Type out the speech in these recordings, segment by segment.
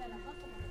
Gracias.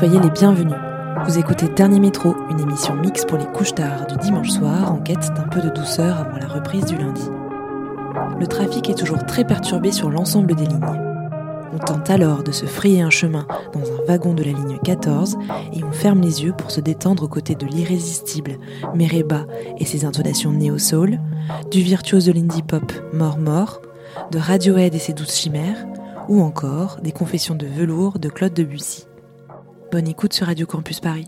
Soyez les bienvenus. Vous écoutez Dernier Métro, une émission mixte pour les couches tard du dimanche soir en quête d'un peu de douceur avant la reprise du lundi. Le trafic est toujours très perturbé sur l'ensemble des lignes. On tente alors de se frayer un chemin dans un wagon de la ligne 14 et on ferme les yeux pour se détendre aux côtés de l'irrésistible Mereba et ses intonations néo-soul, du virtuose de l'indie pop Mort Mort, de Radiohead et ses douces chimères, ou encore des confessions de velours de Claude Debussy. Bonne écoute sur Radio Campus Paris.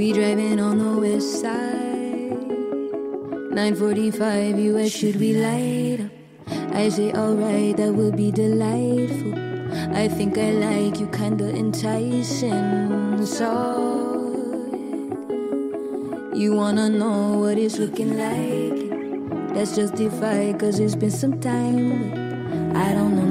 We driving on the west side. 9:45 U.S. Should we light up? I say alright, that would be delightful. I think I like you, kinda enticing. So you wanna know what it's looking like? That's justified, cause it's been some time. I don't know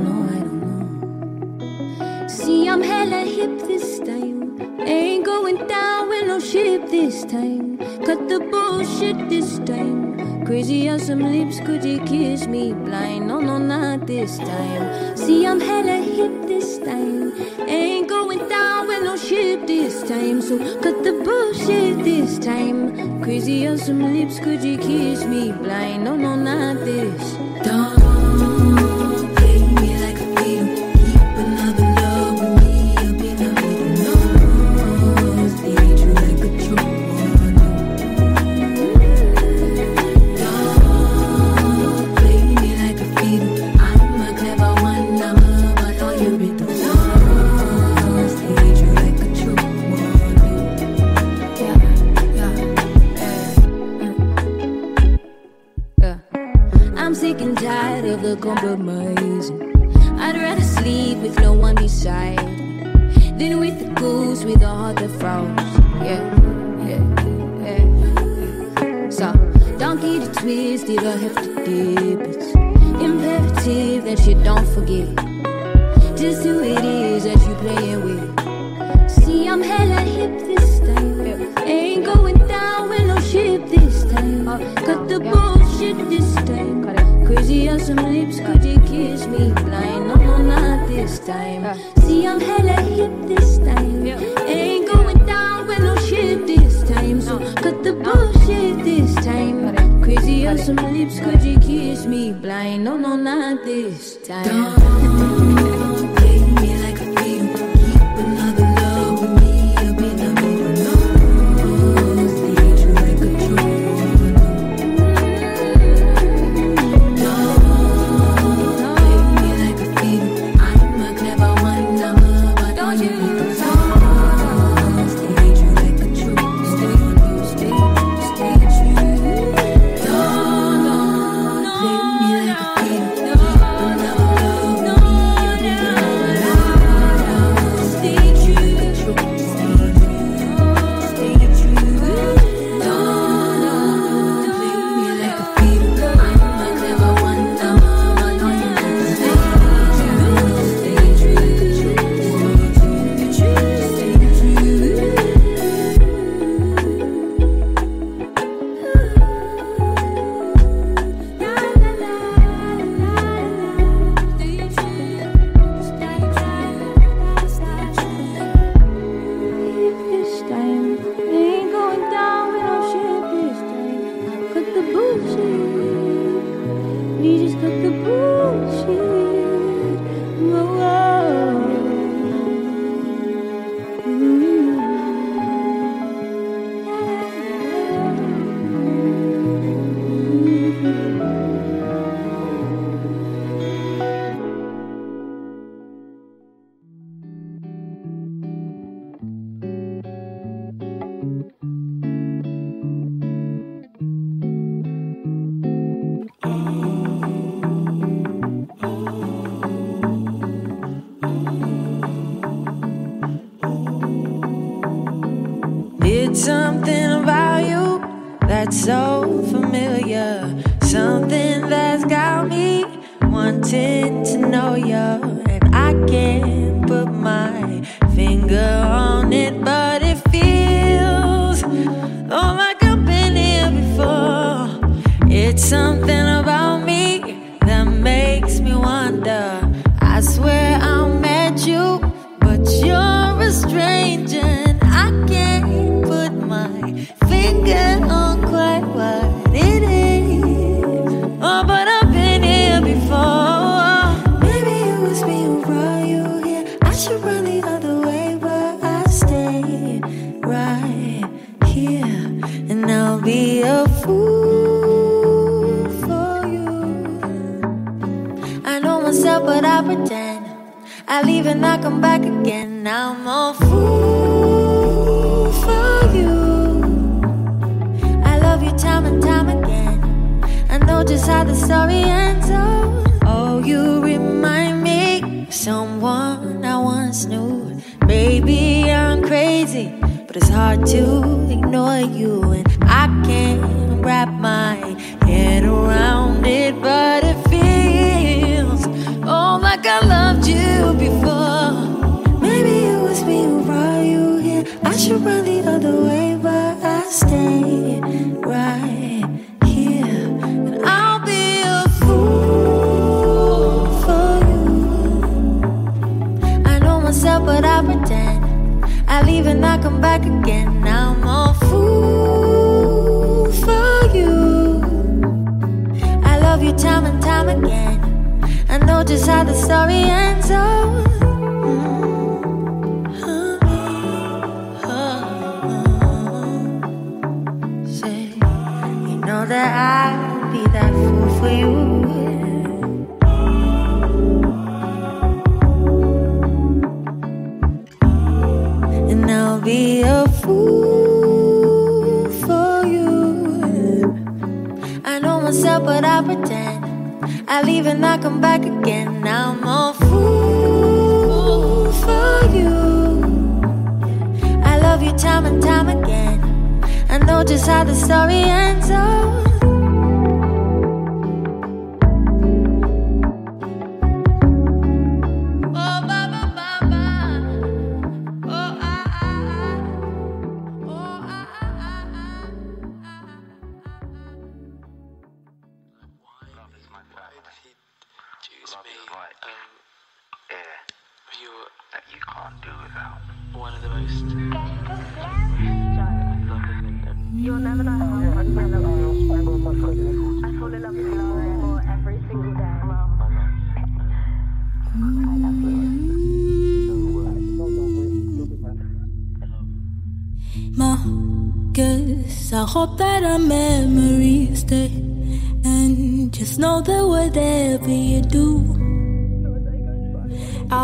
time. Cut the bullshit this time. Crazy as some lips, could you kiss me blind? No, no, not this time. See, I'm hella hip this time. Ain't going down with no ship this time. So cut the bullshit this time. Crazy as some lips, could you kiss me blind? No, no, not this come. Cut the bullshit this time. Crazy on some lips, could you kiss me blind? No, no, not this time. See, I'm hella hip this time. Ain't going down with no shit this time. So cut the bullshit this time. Crazy on some lips, could you kiss me blind? No, no, not this time.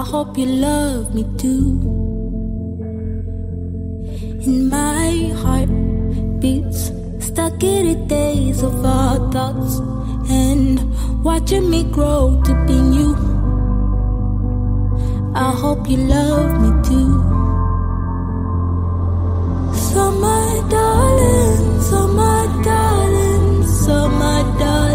hope you love me too. In my heart beats, stuck in the days of our thoughts, and watching me grow to be new. I hope you love me too. So, my darling, so my darling, so my darling.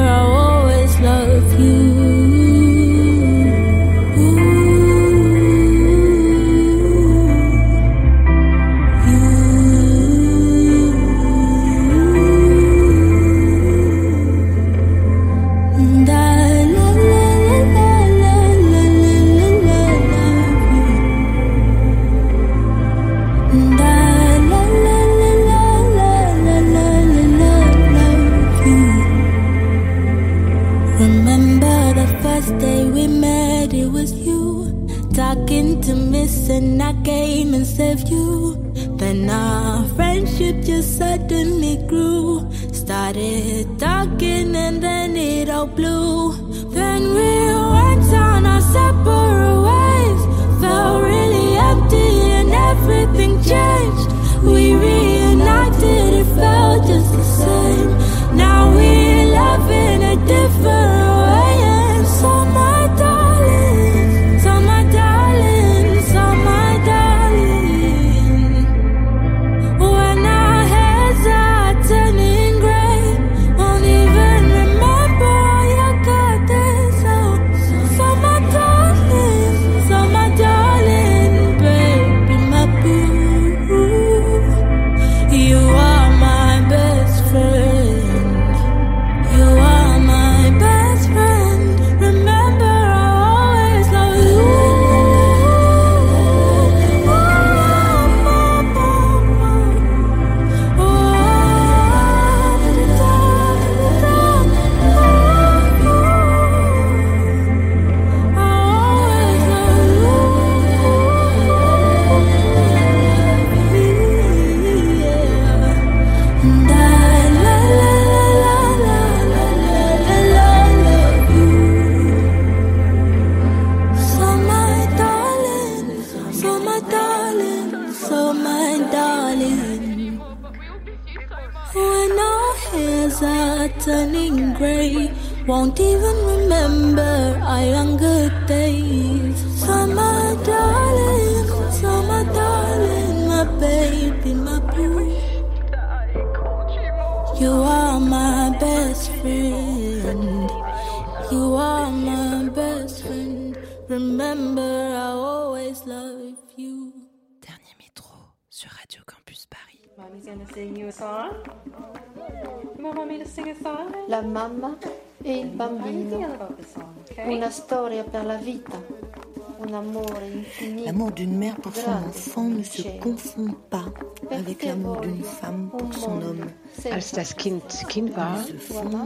L'amour d'une mère pour son enfant ne se confond pas avec l'amour d'une femme pour son homme. Als das Kind Kind war,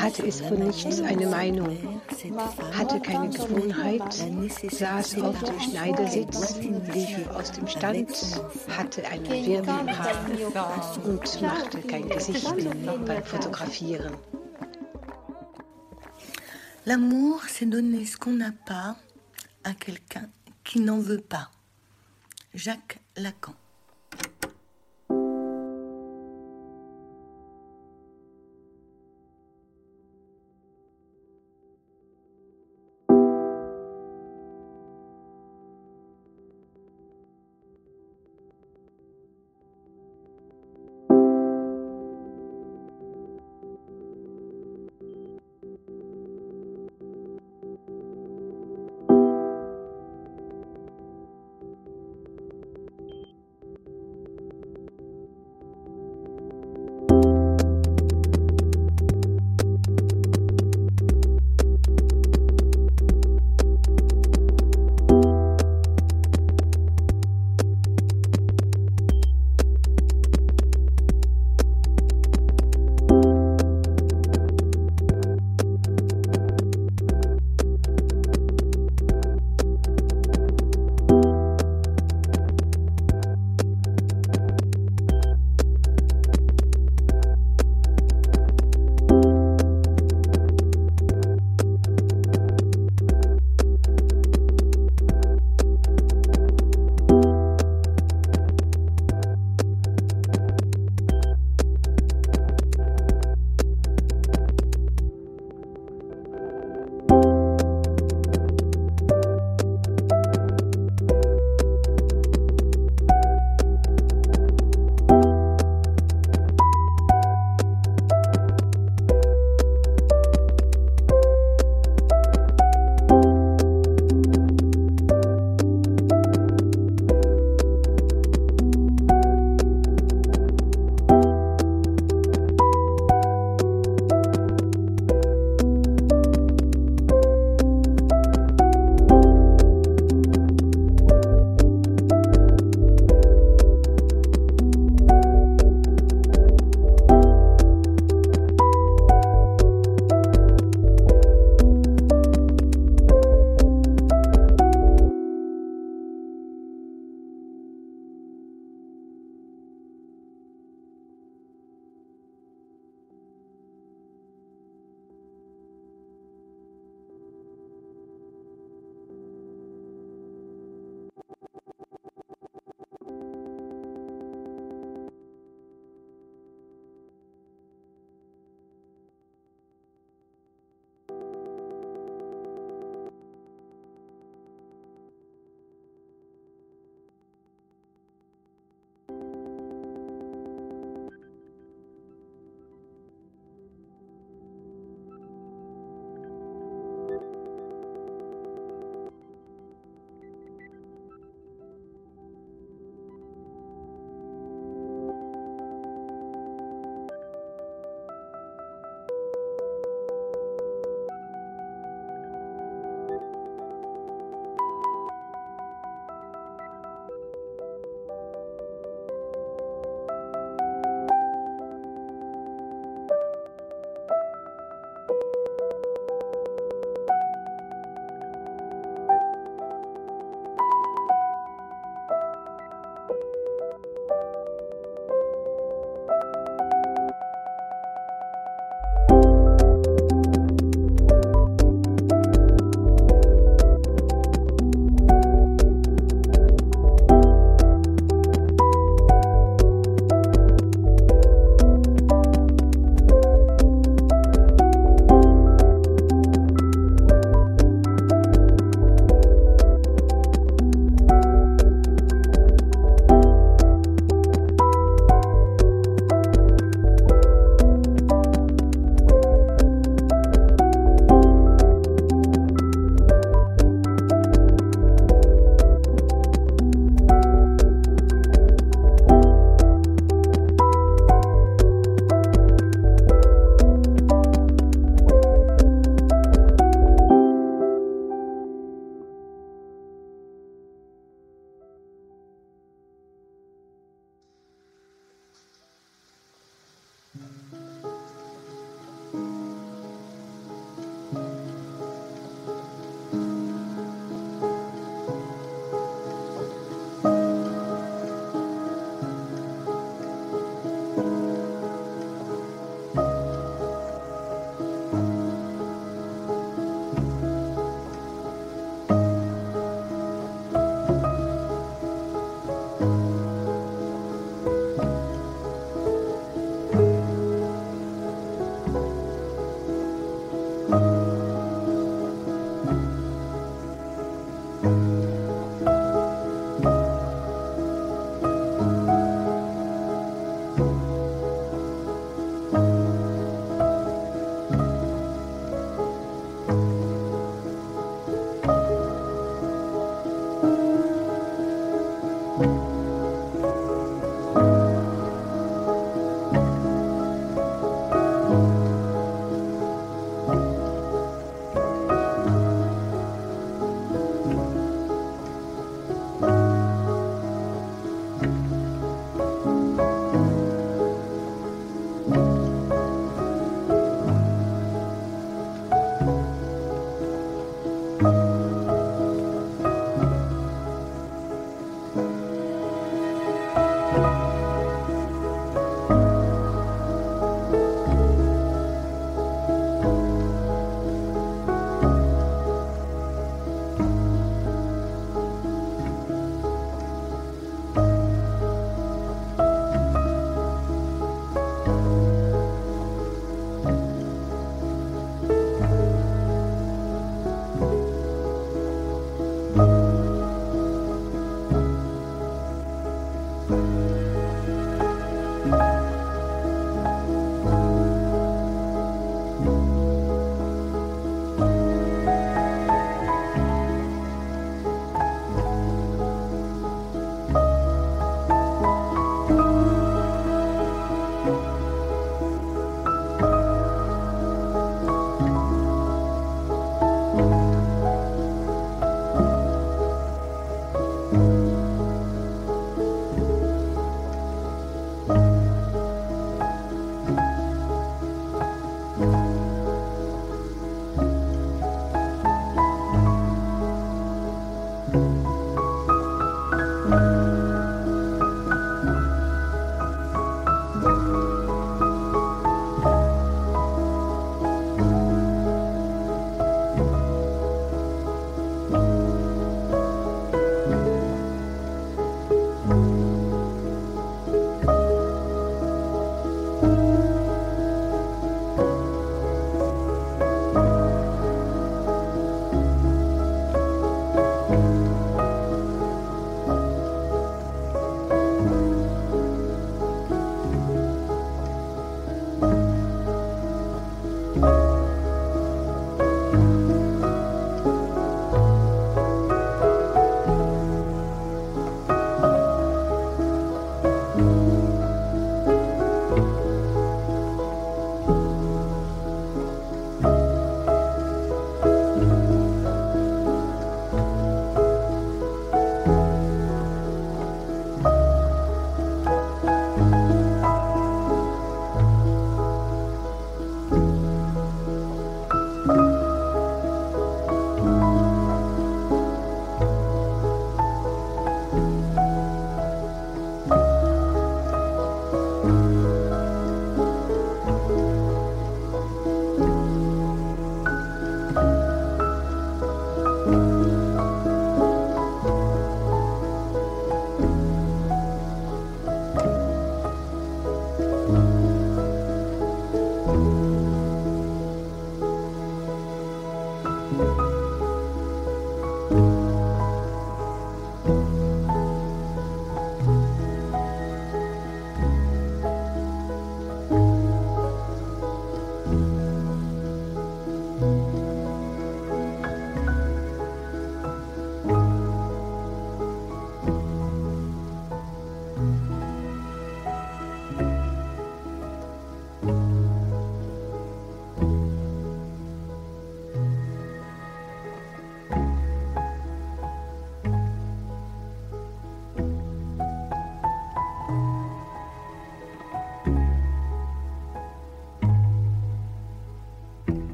hatte es von nichts eine Meinung, hatte keine Gewohnheit, saß auf dem Schneidersitz, lief aus dem Stand, hatte einen Wirbel im Haar und machte kein Gesicht beim Fotografieren. L'amour, c'est donner ce qu'on n'a pas à quelqu'un qui n'en veut pas. Jacques Lacan.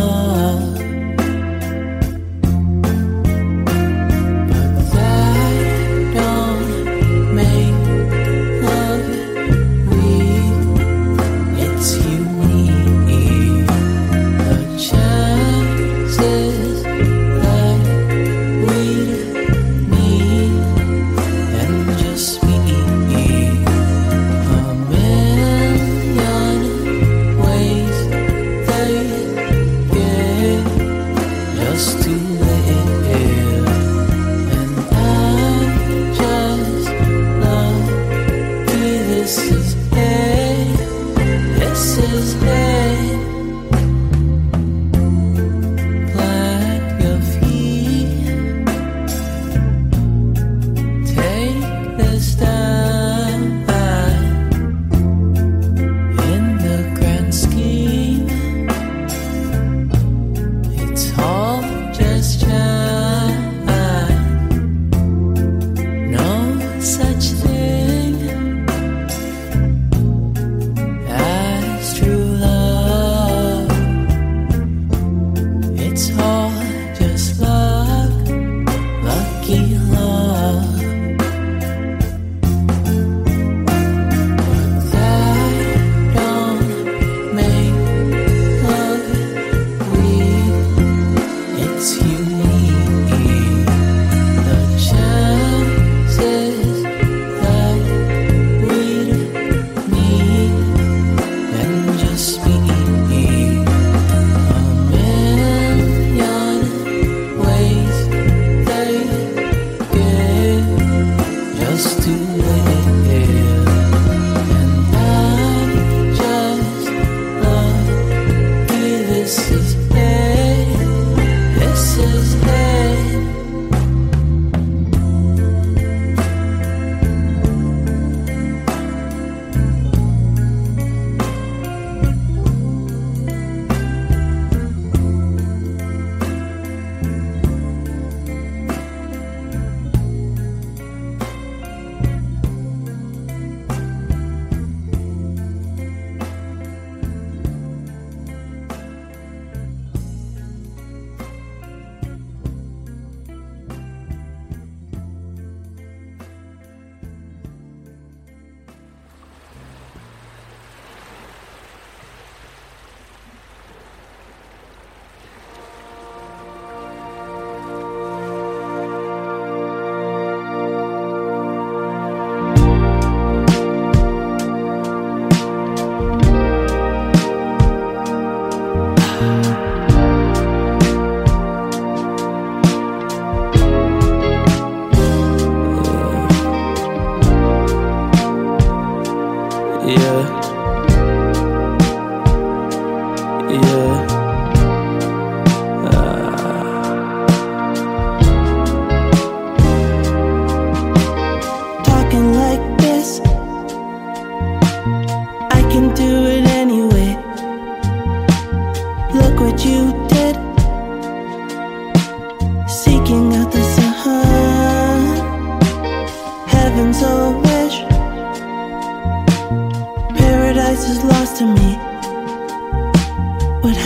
love.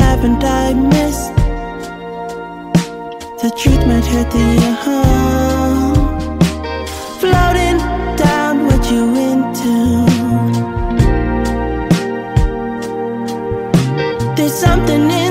haven't I missed? The truth might hurt the harm. Floating down what you into. There's something in